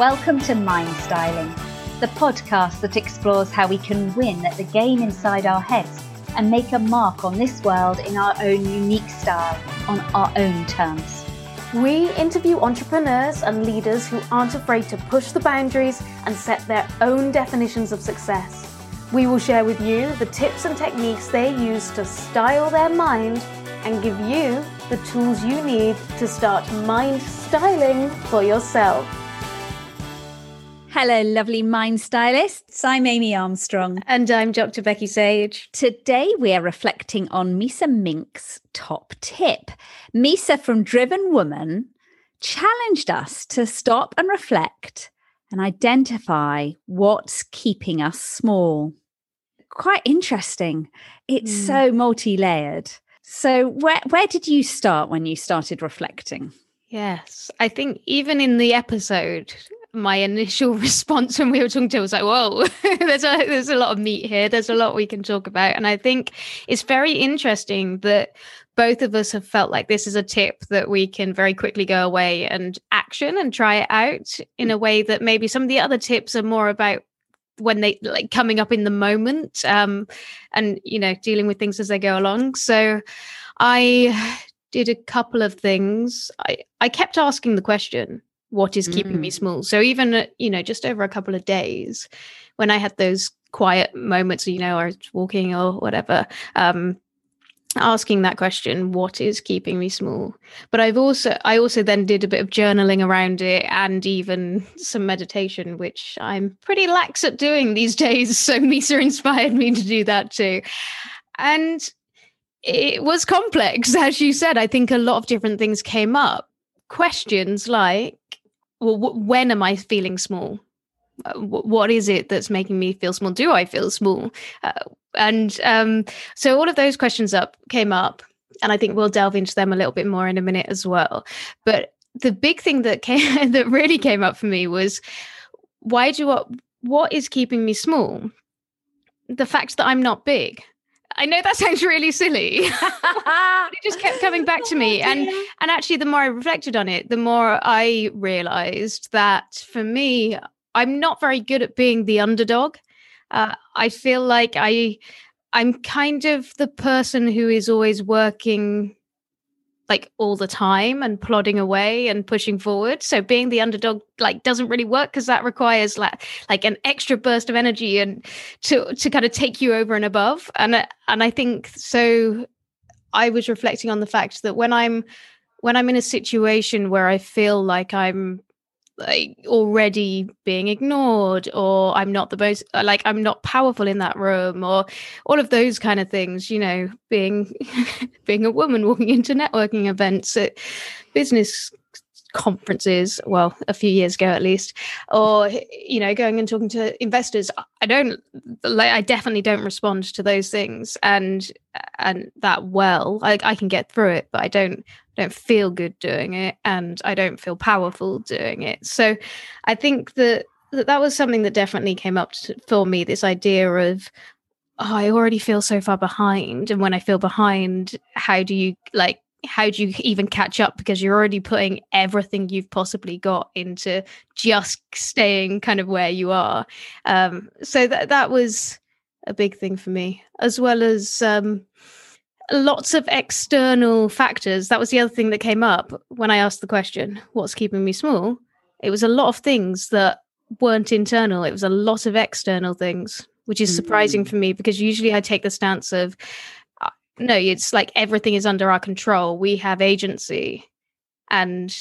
Welcome to Mind Styling, the podcast that explores how we can win at the game inside our heads and make a mark on this world in our own unique style, on our own terms. We interview entrepreneurs and leaders who aren't afraid to push the boundaries and set their own definitions of success. We will share with you the tips and techniques they use to style their mind and give you the tools you need to start mind styling for yourself. Hello, lovely mind stylists. I'm Amy Armstrong. And I'm Dr. Becky Sage. Today we are reflecting on Misa Mink's top tip. Misa from Driven Woman challenged us to stop and reflect and identify what's keeping us small. Quite interesting. It's mm. so multi layered. So, where, where did you start when you started reflecting? Yes, I think even in the episode, my initial response when we were talking to it was like, whoa, there's a there's a lot of meat here. There's a lot we can talk about. And I think it's very interesting that both of us have felt like this is a tip that we can very quickly go away and action and try it out in a way that maybe some of the other tips are more about when they like coming up in the moment um and you know dealing with things as they go along so i did a couple of things i i kept asking the question what is keeping mm. me small. So even uh, you know just over a couple of days, when I had those quiet moments, you know, I was walking or whatever, um, asking that question, what is keeping me small? But I've also I also then did a bit of journaling around it and even some meditation, which I'm pretty lax at doing these days. So Misa inspired me to do that too, and it was complex, as you said. I think a lot of different things came up. Questions like well, w- when am I feeling small? Uh, w- what is it that's making me feel small? Do I feel small? Uh, and um, so all of those questions up came up, and I think we'll delve into them a little bit more in a minute as well. But the big thing that came that really came up for me was why do what what is keeping me small? The fact that I'm not big. I know that sounds really silly. it just kept coming back to me. And and actually the more I reflected on it, the more I realized that for me, I'm not very good at being the underdog. Uh, I feel like I I'm kind of the person who is always working like all the time and plodding away and pushing forward. So being the underdog like doesn't really work because that requires like like an extra burst of energy and to to kind of take you over and above. And and i think so i was reflecting on the fact that when i'm when i'm in a situation where i feel like i'm like already being ignored or i'm not the most uh, like i'm not powerful in that room or all of those kind of things you know being being a woman walking into networking events at business conferences well a few years ago at least or you know going and talking to investors i don't like i definitely don't respond to those things and and that well I, I can get through it but i don't don't feel good doing it and I don't feel powerful doing it. So I think that that, that was something that definitely came up for me this idea of oh, I already feel so far behind and when I feel behind how do you like how do you even catch up because you're already putting everything you've possibly got into just staying kind of where you are um so that that was a big thing for me as well as um lots of external factors. That was the other thing that came up when I asked the question, what's keeping me small? It was a lot of things that weren't internal. It was a lot of external things, which is surprising mm. for me because usually I take the stance of, uh, no, it's like everything is under our control. We have agency. And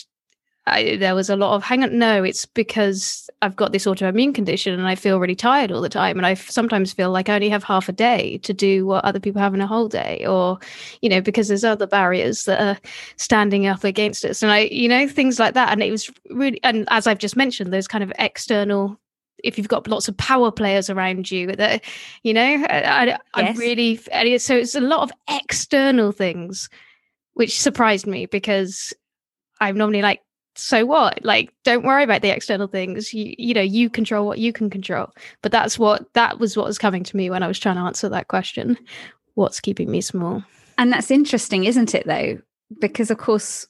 I, there was a lot of hang on no it's because i've got this autoimmune condition and i feel really tired all the time and i sometimes feel like i only have half a day to do what other people have in a whole day or you know because there's other barriers that are standing up against us and i you know things like that and it was really and as i've just mentioned those kind of external if you've got lots of power players around you that you know i, I, yes. I really so it's a lot of external things which surprised me because i'm normally like so what? Like don't worry about the external things. You you know you control what you can control. But that's what that was what was coming to me when i was trying to answer that question. What's keeping me small? And that's interesting isn't it though? Because of course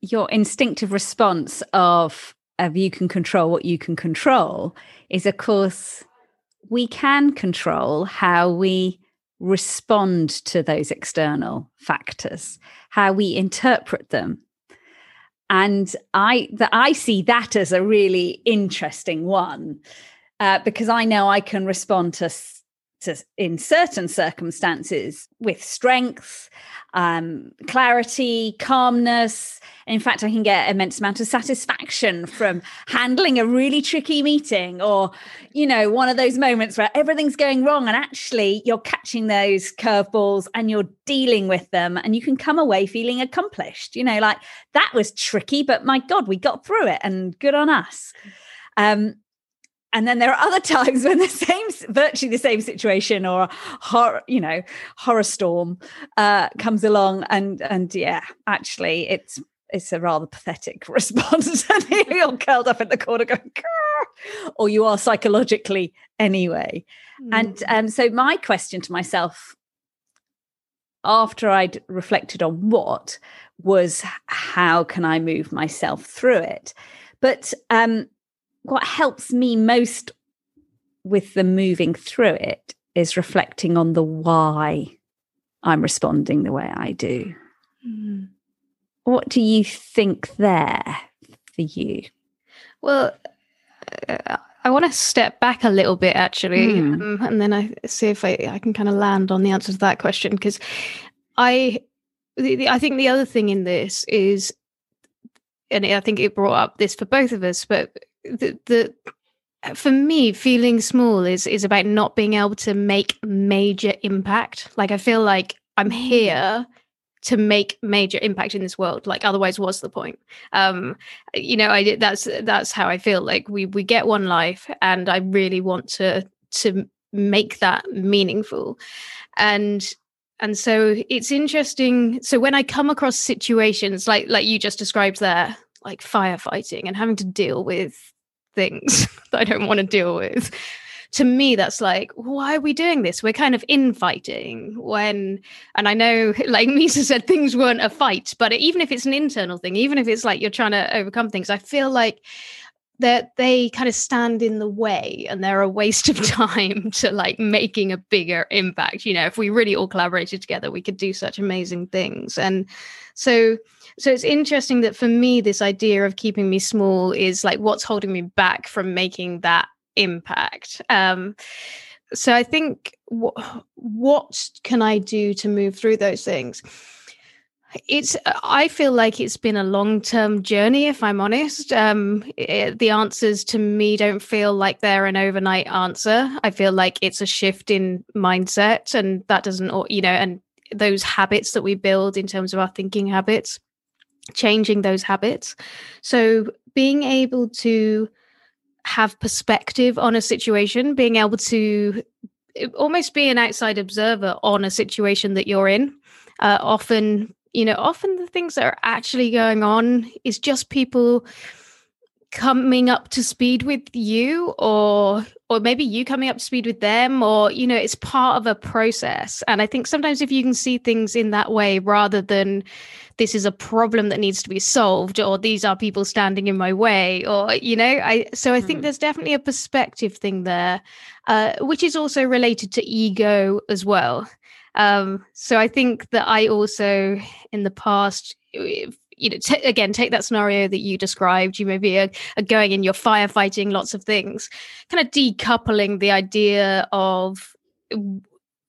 your instinctive response of of you can control what you can control is, of course, we can control how we respond to those external factors, how we interpret them. And I that I see that as a really interesting one uh, because I know I can respond to to, in certain circumstances with strength, um, clarity, calmness. In fact, I can get immense amount of satisfaction from handling a really tricky meeting or, you know, one of those moments where everything's going wrong and actually you're catching those curveballs and you're dealing with them and you can come away feeling accomplished. You know, like that was tricky, but my God, we got through it and good on us. Um, and then there are other times when the same virtually the same situation or a horror you know horror storm uh, comes along and and yeah actually it's it's a rather pathetic response and you're curled up in the corner going Grr! or you are psychologically anyway mm. and um, so my question to myself after i'd reflected on what was how can i move myself through it but um what helps me most with the moving through it is reflecting on the why I'm responding the way I do. Mm. What do you think there for you? Well, uh, I want to step back a little bit actually, mm. um, and then I see if I, I can kind of land on the answer to that question because I, the, the, I think the other thing in this is, and I think it brought up this for both of us, but the, the for me feeling small is is about not being able to make major impact. Like i feel like i'm mm. here to make major impact in this world like otherwise what's the point? Um you know i that's that's how i feel. Like we we get one life and i really want to to make that meaningful. And and so it's interesting. So when i come across situations like like you just described there like firefighting and having to deal with things that I don't want to deal with. To me, that's like, why are we doing this? We're kind of infighting when, and I know, like Misa said, things weren't a fight, but even if it's an internal thing, even if it's like you're trying to overcome things, I feel like that they kind of stand in the way and they're a waste of time to like making a bigger impact you know if we really all collaborated together we could do such amazing things and so so it's interesting that for me, this idea of keeping me small is like what's holding me back from making that impact. Um, so I think w- what can I do to move through those things? It's I feel like it's been a long-term journey if I'm honest. Um, it, the answers to me don't feel like they're an overnight answer. I feel like it's a shift in mindset and that doesn't you know and those habits that we build in terms of our thinking habits changing those habits. So being able to have perspective on a situation, being able to almost be an outside observer on a situation that you're in. Uh, often, you know, often the things that are actually going on is just people coming up to speed with you or or maybe you coming up to speed with them or you know it's part of a process and i think sometimes if you can see things in that way rather than this is a problem that needs to be solved or these are people standing in my way or you know i so i think mm. there's definitely a perspective thing there uh, which is also related to ego as well um, so i think that i also in the past you know t- again take that scenario that you described you maybe are, are going in you're firefighting lots of things kind of decoupling the idea of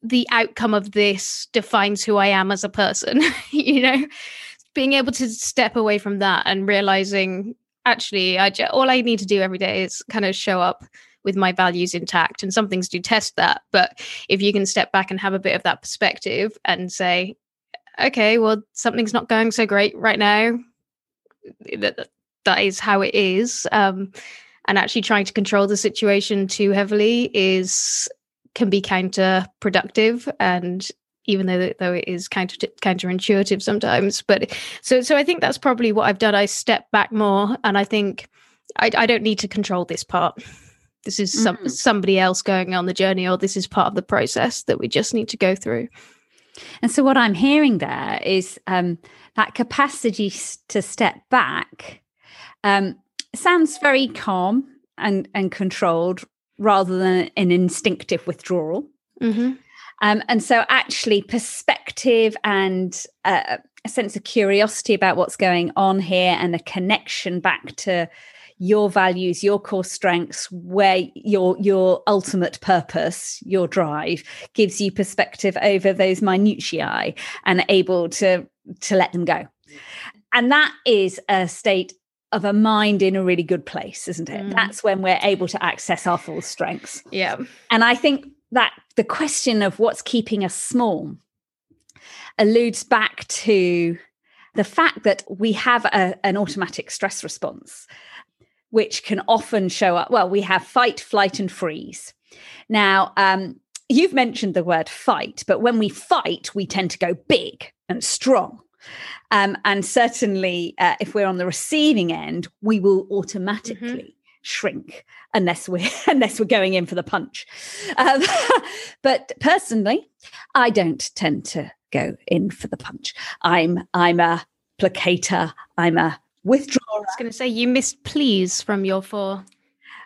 the outcome of this defines who I am as a person, you know, being able to step away from that and realizing actually I all I need to do every day is kind of show up with my values intact and some things do test that but if you can step back and have a bit of that perspective and say okay well something's not going so great right now. That that is how it is. Um, and actually trying to control the situation too heavily is can be counterproductive and even though though it is counter counterintuitive sometimes but so so i think that's probably what i've done. I step back more and i think i, I don't need to control this part. This is some mm-hmm. somebody else going on the journey or this is part of the process that we just need to go through and so what i'm hearing there is um, that capacity to step back um, sounds very calm and and controlled rather than an instinctive withdrawal. Mm-hmm. Um, and so, actually, perspective and uh, a sense of curiosity about what's going on here and a connection back to your values your core strengths where your your ultimate purpose your drive gives you perspective over those minutiae and able to to let them go. And that is a state of a mind in a really good place isn't it? Mm. that's when we're able to access our full strengths. Yeah. And i think that the question of what's keeping us small alludes back to the fact that we have a, an automatic stress response, which can often show up. Well, we have fight, flight, and freeze. Now, um, you've mentioned the word fight, but when we fight, we tend to go big and strong. Um, and certainly, uh, if we're on the receiving end, we will automatically mm-hmm. shrink unless we're unless we're going in for the punch. Um, but personally, I don't tend to go in for the punch. I'm I'm a placater. I'm a withdrawer. I was going to say you missed please from your four.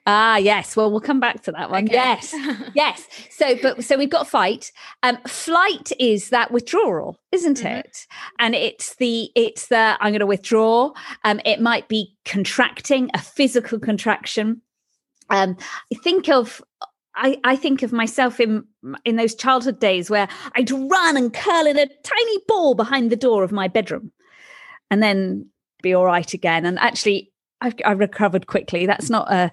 Ah, yes. Well, we'll come back to that one. Okay. Yes, yes. So, but so we've got fight. Um, flight is that withdrawal, isn't mm-hmm. it? And it's the it's the I'm going to withdraw. Um, it might be contracting, a physical contraction. Um, think of I, I think of myself in in those childhood days where I'd run and curl in a tiny ball behind the door of my bedroom, and then be all right again. And actually, I've, I recovered quickly. That's not a,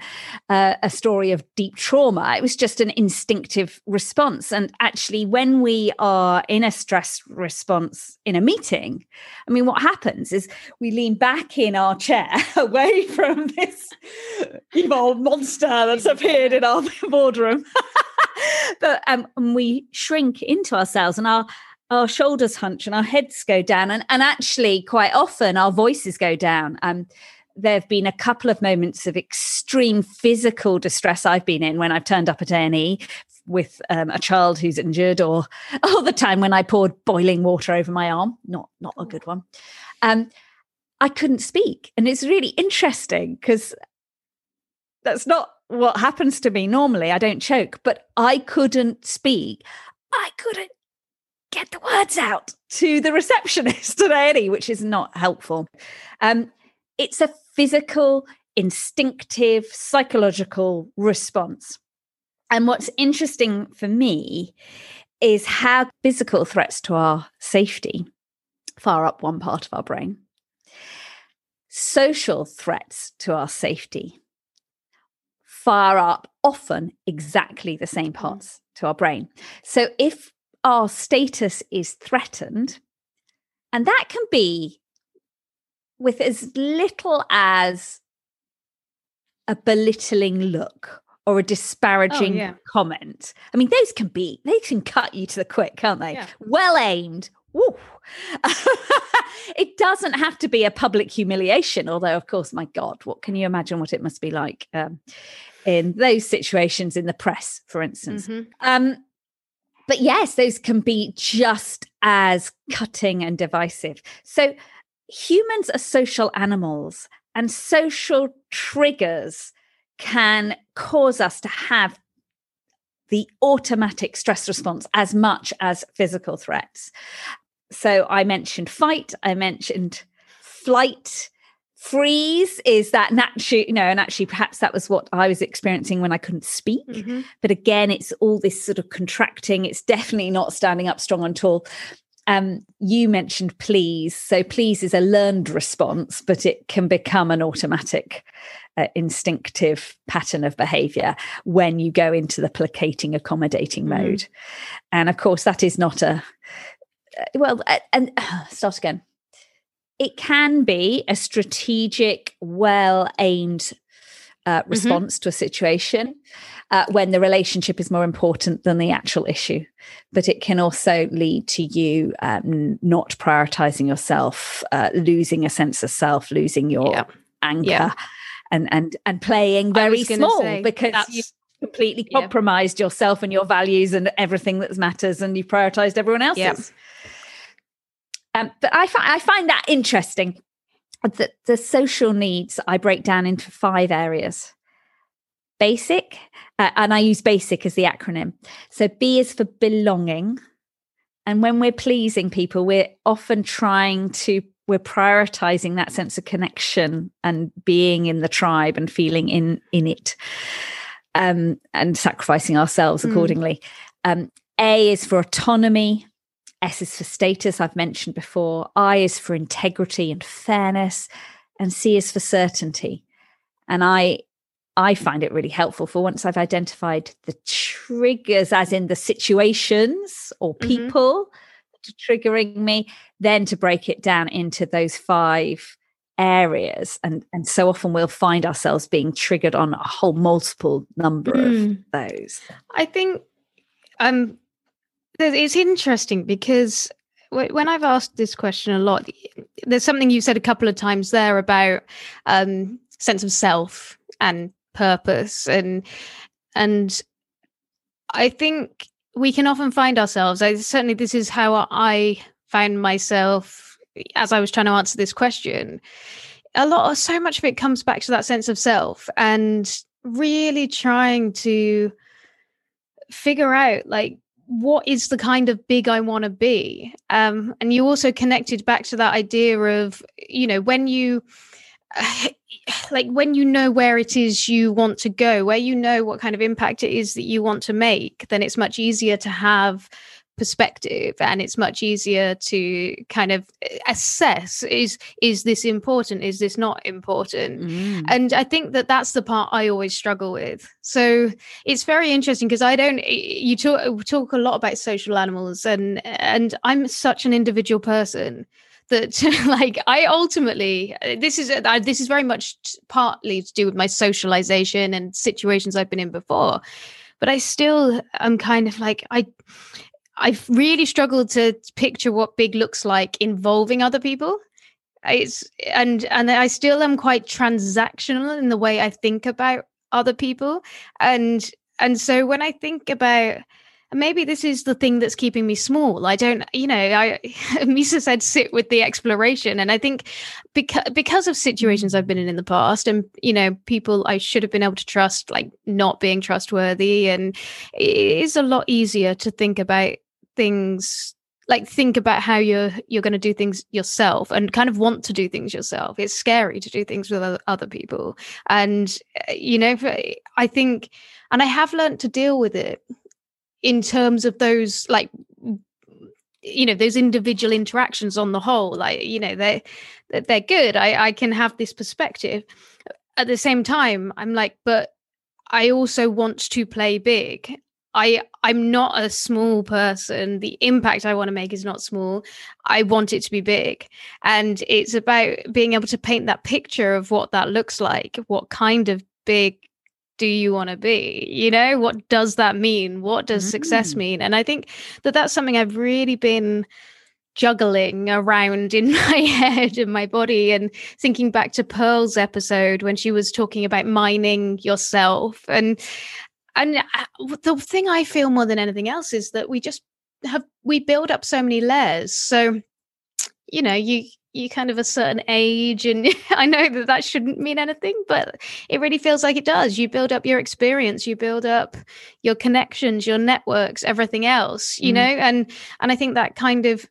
a, a story of deep trauma. It was just an instinctive response. And actually, when we are in a stress response in a meeting, I mean, what happens is we lean back in our chair away from this evil monster that's appeared in our boardroom. but um, and we shrink into ourselves, and our our shoulders hunch and our heads go down, and, and actually, quite often, our voices go down. Um, there have been a couple of moments of extreme physical distress I've been in when I've turned up at A&E with um, a child who's injured or all the time when I poured boiling water over my arm. Not not a good one. Um, I couldn't speak. And it's really interesting because that's not what happens to me normally. I don't choke, but I couldn't speak. I couldn't get the words out to the receptionist at A&E, which is not helpful. Um, it's a physical, instinctive, psychological response. And what's interesting for me is how physical threats to our safety far up one part of our brain, social threats to our safety far up often exactly the same mm. parts to our brain. So if our status is threatened, and that can be with as little as a belittling look or a disparaging oh, yeah. comment. I mean, those can be, they can cut you to the quick, can't they? Yeah. Well aimed. It doesn't have to be a public humiliation, although, of course, my God, what can you imagine what it must be like um, in those situations in the press, for instance? Mm-hmm. Um, but yes, those can be just as cutting and divisive. So, humans are social animals and social triggers can cause us to have the automatic stress response as much as physical threats. So I mentioned fight, I mentioned flight, freeze is that natural, you know, and actually perhaps that was what I was experiencing when I couldn't speak. Mm-hmm. But again, it's all this sort of contracting. It's definitely not standing up strong and tall. Um, you mentioned please. So please is a learned response, but it can become an automatic, uh, instinctive pattern of behavior when you go into the placating, accommodating mm. mode. And of course, that is not a, uh, well, uh, and uh, start again. It can be a strategic, well aimed uh, mm-hmm. response mm-hmm. to a situation uh, when the relationship is more important than the actual issue. But it can also lead to you um, not prioritizing yourself, uh, losing a sense of self, losing your yeah. anger, yeah. and and and playing very small because you completely compromised yeah. yourself and your values and everything that matters, and you prioritized everyone else's. Um, but I, fi- I find that interesting the, the social needs I break down into five areas. Basic, uh, and I use basic as the acronym. So B is for belonging. And when we're pleasing people, we're often trying to, we're prioritizing that sense of connection and being in the tribe and feeling in in it. Um, and sacrificing ourselves mm. accordingly. Um, a is for autonomy. S is for status, I've mentioned before. I is for integrity and fairness. And C is for certainty. And I I find it really helpful for once I've identified the triggers, as in the situations or mm-hmm. people mm-hmm. triggering me, then to break it down into those five areas. And, and so often we'll find ourselves being triggered on a whole multiple number mm. of those. I think um, it's interesting because when I've asked this question a lot, there's something you said a couple of times there about um, sense of self and purpose and and I think we can often find ourselves. I certainly this is how I found myself as I was trying to answer this question. A lot of so much of it comes back to that sense of self and really trying to figure out like what is the kind of big I want to be? Um, and you also connected back to that idea of, you know, when you like when you know where it is you want to go, where you know what kind of impact it is that you want to make, then it's much easier to have perspective and it's much easier to kind of eh, assess is is this important? Is this not important? Mm. and i think that that's the part i always struggle with. So it's very interesting because i don't eh, you talk talk a lot about social animals and and i'm such an individual person that like i ultimately this is uh, this is very much partly to do with my socialization and situations i've been in before but i still am kind of like i i've really struggled to picture what big looks like involving other people. It's and and i still am quite transactional in the way i think about other people. And and so when i think about maybe this is the thing that's keeping me small i don't you know i misa said sit with the exploration. And i think because because of situations i've been in in the past and you know people i should have been able to trust like not being trustworthy and it is a lot easier to think about things like think about how you're you're going to do things yourself and kind of want to do things yourself. It's scary to do things with other people. And uh, you know i think and i have learned to deal with it in terms of those like you know those individual interactions on the whole. Like you know they they're good. I i can have this perspective. At the same time i'm like but i also want to play big i i'm not a small person. The impact i want to make is not small. I want it to be big. And it's about being able to paint that picture of what that looks like. What kind of big do you want to be? You know what does that mean? What does mm. success mean? And i think that that's something i've really been juggling around in my head and my body. And thinking back to pearl's episode when she was talking about mining yourself. And and uh, the thing i feel more than anything else is that we just have we build up so many layers. So you know you you kind of a certain age and i know that that shouldn't mean anything but it really feels like it does. You build up your experience you build up your connections your networks everything else you mm. know? And and i think that kind of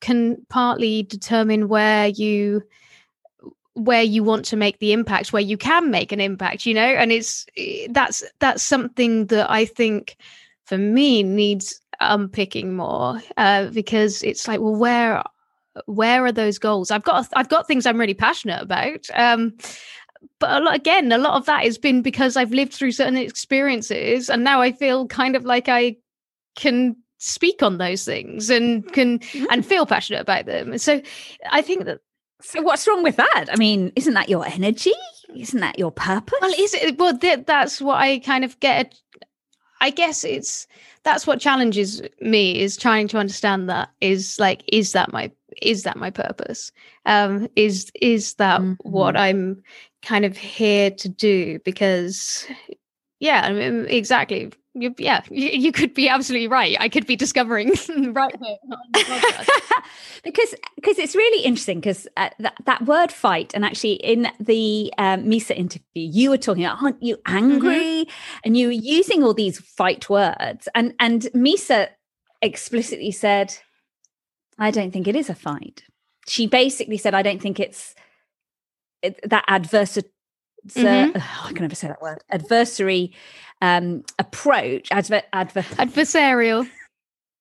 can partly determine where you where you want to make the impact where you can make an impact you know? And it's eh, that's that's something that i think for me needs unpicking more uh, because it's like well where where are those goals? I've got i've got things i'm really passionate about um but a lot again a lot of that has been because i've lived through certain experiences and now i feel kind of like i can speak on those things and can mm. and feel passionate about them. So i think that so what's wrong with that? I mean isn't that your energy? Isn't that your purpose? Well is it well th- that's what i kind of get i guess it's that's what challenges me is trying to understand that is like is that my is that my purpose? Um is is that mm-hmm. what i'm kind of here to do? Because yeah I mean, exactly you, yeah, you, you, could be absolutely right. I could be discovering right here because because it's really interesting because uh, that that word fight and actually in the um, Misa interview you were talking about aren't you angry mm-hmm. and you were using all these fight words and and Misa explicitly said, "I don't think it is a fight." She basically said, "I don't think it's it, that adverse." Mm-hmm. Oh, I can never say that word. Adversary um, approach, adver- adver- adversarial.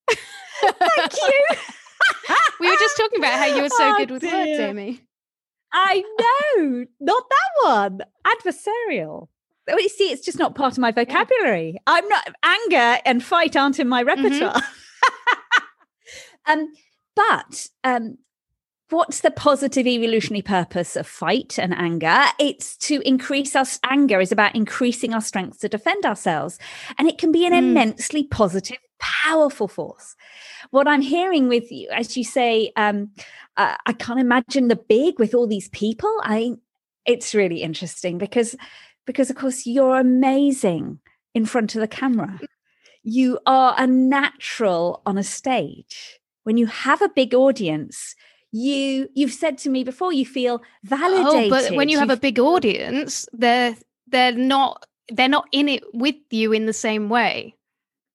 Thank you. we were just talking about how you were so oh, good with dear. words, Amy. I know, not that one. Adversarial. Oh, you see, it's just not part of my vocabulary. I'm not anger and fight aren't in my mm-hmm. repertoire. Mm-hmm. um, but um, what's the positive evolutionary purpose of fight and anger? It's to increase our anger is about increasing our strength to defend ourselves. And it can be an mm. immensely positive, powerful force. What I'm hearing with you, as you say, um, uh, I can't imagine the big with all these people. I it's really interesting because because of course you're amazing in front of the camera. You are a natural on a stage. When you have a big audience, you you've said to me before you feel validated. Oh, but when you have a big audience, they're they're not they're not in it with you in the same way.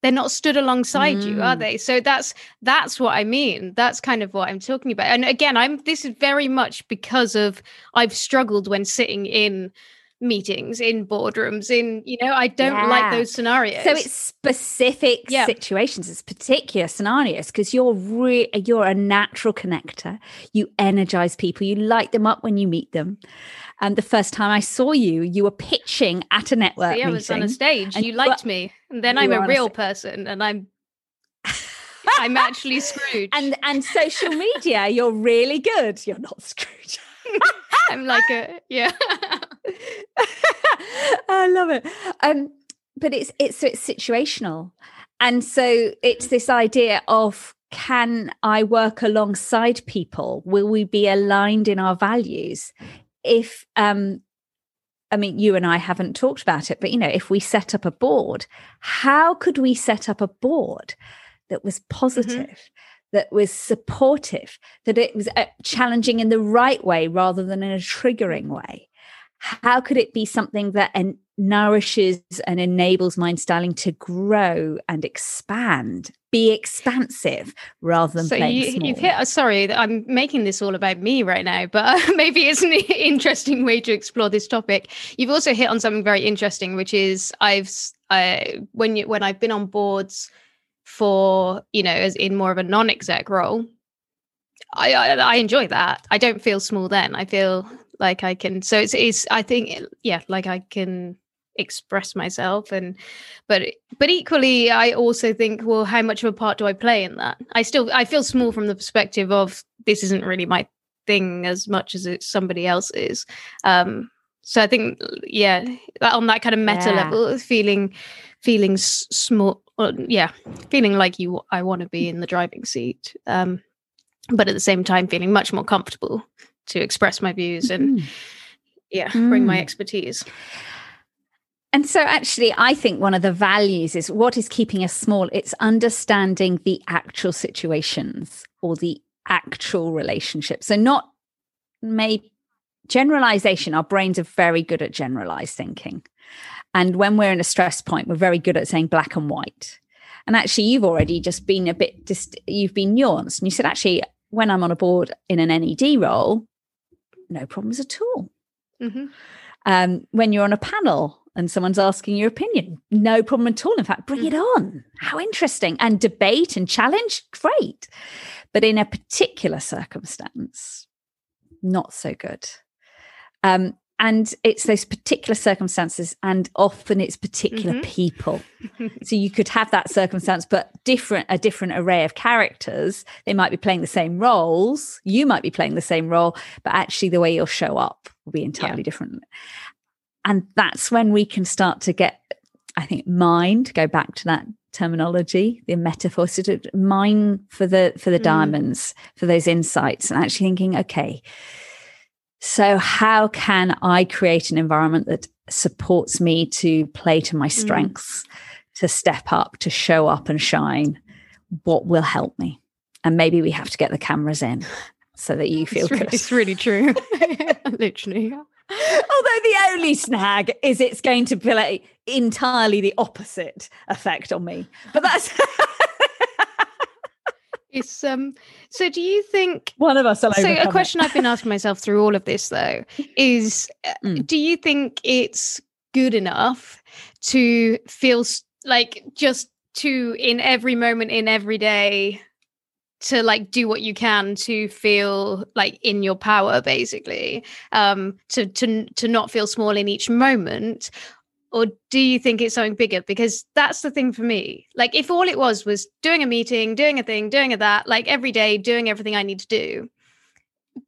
They're not stood alongside mm. you, are mm. they? So that's that's what I mean. That's kind of what I'm talking about. And again, I'm this is very much because of I've struggled when sitting in meetings in boardrooms in you know i don't yeah. like those scenarios so it's specific yeah. situations it's particular scenarios because you're re- you're a natural connector you energize people you light them up when you meet them and the first time i saw you you were pitching at a network See, i was on a stage and you liked were, me and then i'm a real person and i'm i'm actually scrooge and and social media you're really good you're not scrooge I'm like a yeah. I love it. Um, but it's it's it's situational, and so it's this idea of can I work alongside people? Will we be aligned in our values? If um, I mean, you and I haven't talked about it, but you know, if we set up a board, how could we set up a board that was mm-hmm. positive, mm-hmm that was supportive, that it was uh, challenging in the right way rather than in a triggering way? How could it be something that en- nourishes and enables mind styling to grow and expand, be expansive rather than so you? You've hit. Uh, sorry, I'm making this all about me right now, but uh, maybe it's an interesting way to explore this topic. You've also hit on something very interesting, which is I've uh, when you when I've been on boards for you know as in more of a non-exec role I, I, I enjoy that i don't feel small then i feel like i can so it's it's i think yeah like i can express myself and but but equally i also think well how much of a part do i play in that? I still i feel small from the perspective of this isn't really my thing as much as it's somebody else's um so i think yeah on that kind of meta yeah. level feeling feeling small well, yeah, feeling like you, I want to be in the driving seat, um, but at the same time feeling much more comfortable to express my views and, mm. yeah, mm. bring my mm. expertise. And so, actually, I think one of the values is what is keeping us small. It's understanding the actual situations or the actual relationships. So, not maybe generalization. Our brains are very good at generalized thinking. And when we're in a stress point, we're very good at saying black and white. And actually, you've already just been a bit, just you've been nuanced. And you said, actually, when I'm on a board in an NED role, no problems at all. Mm-hmm. Um, when you're on a panel and someone's asking your opinion, no problem at all. In fact, bring mm-hmm. it on. How interesting. And debate and challenge, great. But in a particular circumstance, not so good. Um, and it's those particular circumstances and often it's particular mm-hmm. people so you could have that circumstance but different a different array of characters they might be playing the same roles you might be playing the same role but actually the way you'll show up will be entirely yeah. different and that's when we can start to get i think mind go back to that terminology the metaphor sort of mine for the for the mm. diamonds for those insights and actually thinking okay so, how can I create an environment that supports me to play to my mm. strengths, mm. to step up, to show up and shine, what will help me? And maybe we have to get the cameras in so that you feel it's, good. it's really true. Literally. Although the only snag is it's going to play entirely the opposite effect on me. But that's it's um so do you think one of us so a question i've been asking myself through all of this though is mm. do you think it's good enough to feel like just to in every moment in every day to like do what you can to feel like in your power basically um to to to not feel small in each moment or do you think it's something bigger? Because that's the thing for me. Like if all it was was doing a meeting doing a thing doing a that like every day doing everything i need to do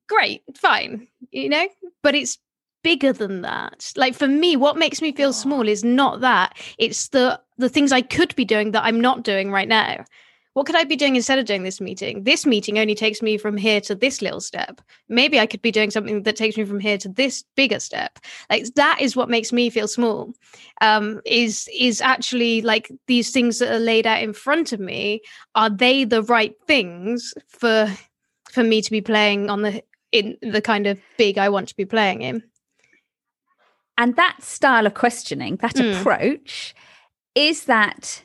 great fine you know? But it's bigger than that. Like for me what makes me feel small is not that it's the the things i could be doing that i'm not doing right now what could I be doing instead of doing this meeting? This meeting only takes me from here to this little step. Maybe I could be doing something that takes me from here to this bigger step. Like that is what makes me feel small. Um, is is actually like these things that are laid out in front of me. Are they the right things for for me to be playing on the in the kind of big I want to be playing in? And that style of questioning, that mm. approach, is that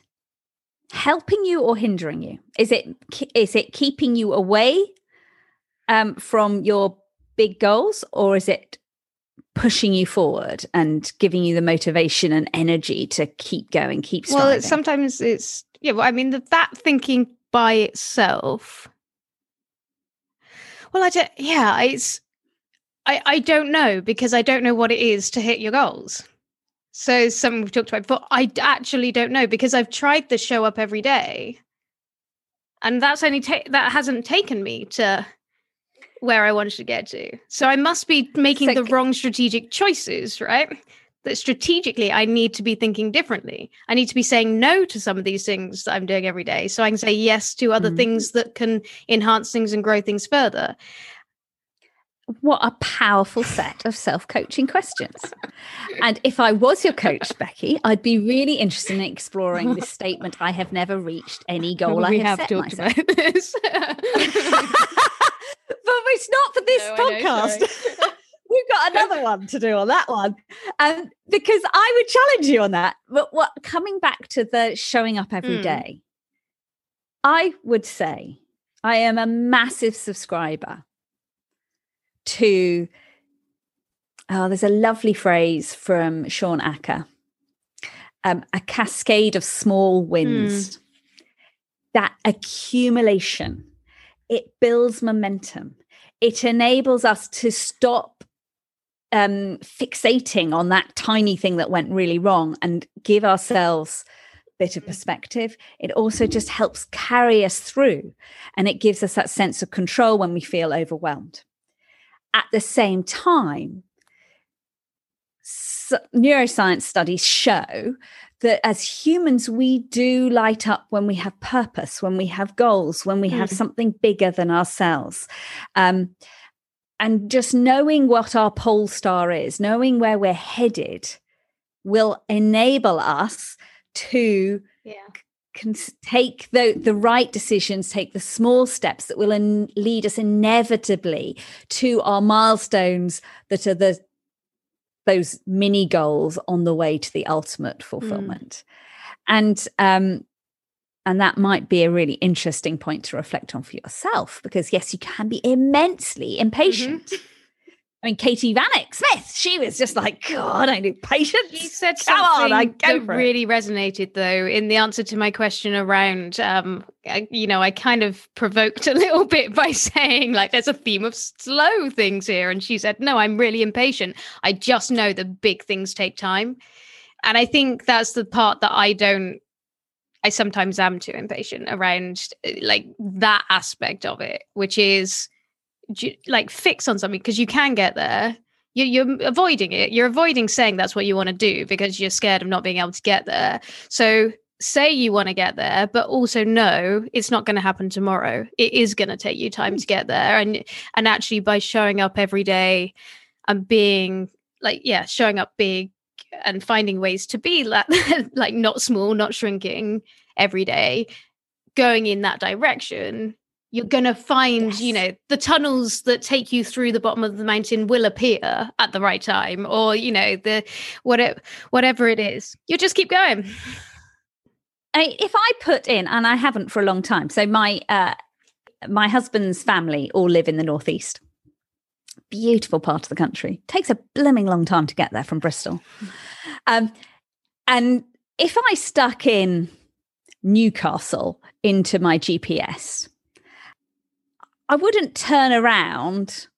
helping you or hindering you? Is it is it keeping you away um, from your big goals, or is it pushing you forward and giving you the motivation and energy to keep going, keep striving? Well, it's, sometimes it's yeah. Well, I mean, the, that thinking by itself. Well, I don't. Yeah, it's. I I don't know because I don't know what it is to hit your goals. So something we've talked about before. I actually don't know because I've tried the show up every day, and that's only ta- that hasn't taken me to where I wanted to get to. So I must be making so, the wrong strategic choices, right? That strategically I need to be thinking differently. I need to be saying no to some of these things that I'm doing every day, so I can say yes to other mm-hmm. things that can enhance things and grow things further. What a powerful set of self coaching questions. And if I was your coach, Becky, I'd be really interested in exploring this statement I have never reached any goal I have, have set talked myself. about this. but it's not for this no, podcast. Know, We've got another one to do on that one. Um, because I would challenge you on that. But what coming back to the showing up every mm. day, I would say I am a massive subscriber to oh, there's a lovely phrase from Shawn Achor um, a cascade of small wins. Mm. That accumulation, it builds momentum. It enables us to stop um, fixating on that tiny thing that went really wrong and give ourselves a bit of perspective. It also just helps carry us through and it gives us that sense of control when we feel overwhelmed at the same time, so neuroscience studies show that as humans, we do light up when we have purpose, when we have goals, when we mm. have something bigger than ourselves. Um, and just knowing what our pole star is, knowing where we're headed, will enable us to yeah can take the the right decisions take the small steps that will in, lead us inevitably to our milestones that are the those mini goals on the way to the ultimate hmm. fulfillment mm. and um and that might be a really interesting point to reflect on for yourself because yes you can be immensely impatient mm-hmm. I mean, Katie Vanek Smith, she was just like, God, I need patience. She said Come something on, that really it. resonated, though, in the answer to my question around, um, I, you know, I kind of provoked a little bit by saying, like, there's a theme of slow things here. And she said, No, I'm really impatient. I just know that big things take time. And I think that's the part that I don't I sometimes am too impatient around like that aspect of it, which is like fix on something because you can get there. You're, avoiding it. You're avoiding saying that's what you want to do because you're scared of not being able to get there. So say you want to get there but also know it's not going to happen tomorrow. It is going to take you time to get there and and actually by showing up every day and being like yeah showing up big and finding ways to be like, like not small, not shrinking every day, going in that direction, you're going to find, yes. you know, the tunnels that take you through the bottom of the mountain will appear at the right time, or you know, the whatever whatever it is. You just keep going. I, if I put in, and I haven't for a long time, so my uh, my husband's family all live in the northeast. Beautiful part of the country. Takes a blooming long time to get there from Bristol. Um, and if I stuck in Newcastle into my GPS, I wouldn't turn around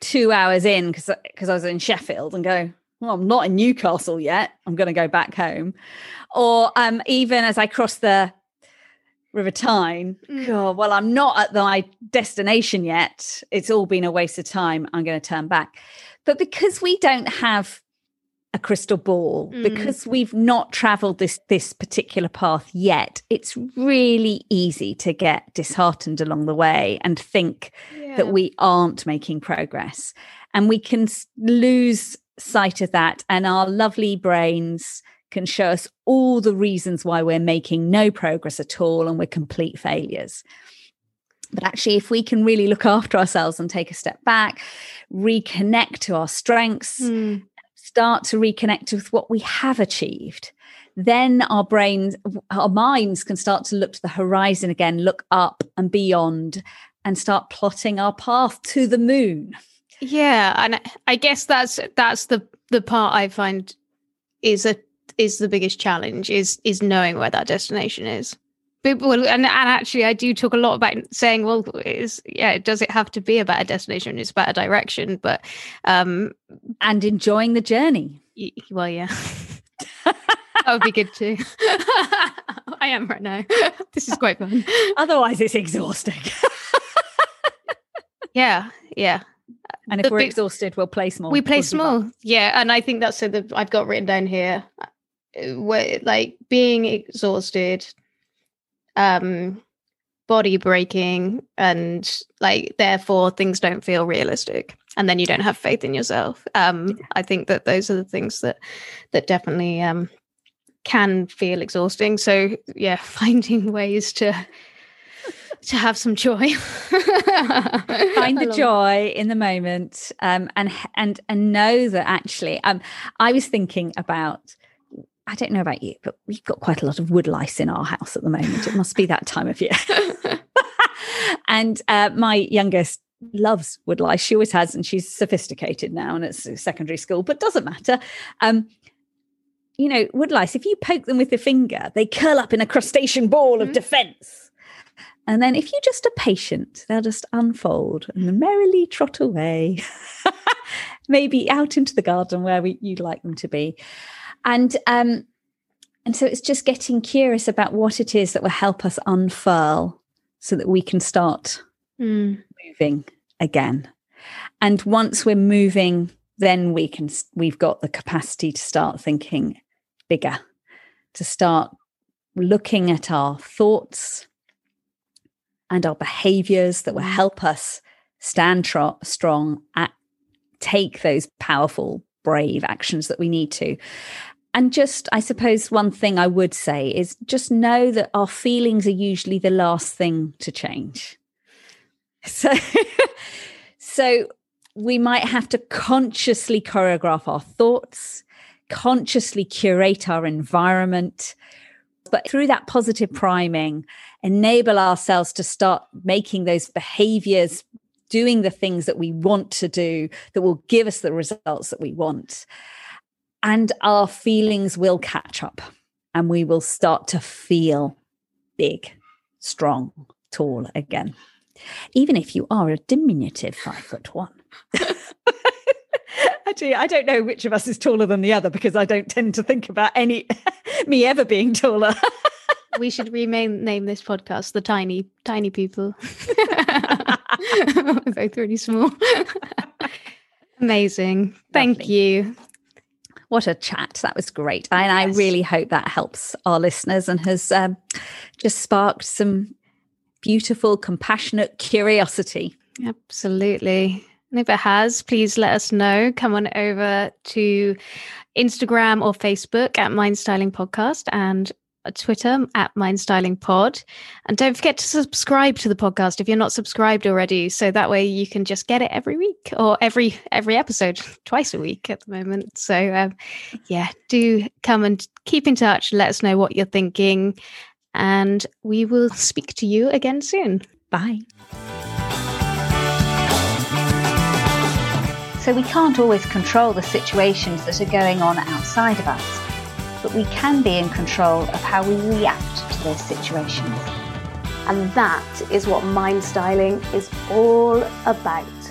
two hours in because because I was in Sheffield and go, well, I'm not in Newcastle yet. I'm going to go back home. Or um, even as I cross the River Tyne, mm. God, well, I'm not at my destination yet. It's all been a waste of time. I'm going to turn back. But because we don't have a crystal ball mm. because we've not traveled this this particular path yet it's really easy to get disheartened along the way and think yeah. that we aren't making progress and we can lose sight of that and our lovely brains can show us all the reasons why we're making no progress at all and we're complete failures but actually, if we can really look after ourselves and take a step back, reconnect to our strengths, mm start to reconnect with what we have achieved, then our brains, our minds can start to look to the horizon again, look up and beyond, and start plotting our path to the moon. Yeah, and I guess that's that's the the part I find is a is the biggest challenge is is knowing where that destination is people and, and actually i do talk a lot about saying well is yeah does it have to be about a destination? It's about a direction but um and enjoying the journey. y- well yeah. That would be good too. I am right now. This is quite fun. Otherwise it's exhausting. Yeah yeah. And if the we're big, exhausted we'll play small. we play we'll small. yeah and i think that's so that i've got written down here uh, where like being exhausted um body breaking and like therefore things don't feel realistic and then you don't have faith in yourself. Um i think that those are the things that that definitely um can feel exhausting. So yeah finding ways to to have some joy. Find the joy in the moment um and and and know that actually um i was thinking about I don't know about you, but we've got quite a lot of wood lice in our house at the moment. It must be that time of year. and uh, my youngest loves wood lice. She always has, and she's sophisticated now, and it's secondary school, but doesn't matter. Um, you know, wood lice, if you poke them with your finger, they curl up in a crustacean ball mm-hmm. of defense. And then if you just are patient, they'll just unfold and merrily trot away, maybe out into the garden where we, you'd like them to be and um and so it's just getting curious about what it is that will help us unfurl so that we can start mm. moving again and once we're moving then we can we've got the capacity to start thinking bigger to start looking at our thoughts and our behaviors that will hmm. help us stand tro- strong at take those powerful brave actions that we need to and just, I suppose, one thing I would say is just know that our feelings are usually the last thing to change. So, so we might have to consciously choreograph our thoughts, consciously curate our environment, but through that positive priming, enable ourselves to start making those behaviors, doing the things that we want to do that will give us the results that we want and our feelings will catch up and we will start to feel big, strong, tall again. Even if you are a diminutive five foot one. Actually, I don't know which of us is taller than the other because I don't tend to think about any me ever being taller. we should rename this podcast the tiny tiny people. We're both really small. Amazing. Thank you. What a chat. That was great. And. I really hope that helps our listeners and has um, just sparked some beautiful, compassionate curiosity. Absolutely. And if it has, please let us know. Come on over to Instagram or Facebook at Mind Styling Podcast and Twitter at Mind Styling Pod. And don't forget to subscribe to the podcast if you're not subscribed already. So that way you can just get it every week or every every episode, twice a week at the moment. So um, yeah, do come and keep in touch. Let us know what you're thinking. And we will speak to you again soon. Bye. So we can't always control the situations that are going on outside of us, but we can be in control of how we react to those situations. And that is what mind styling is all about.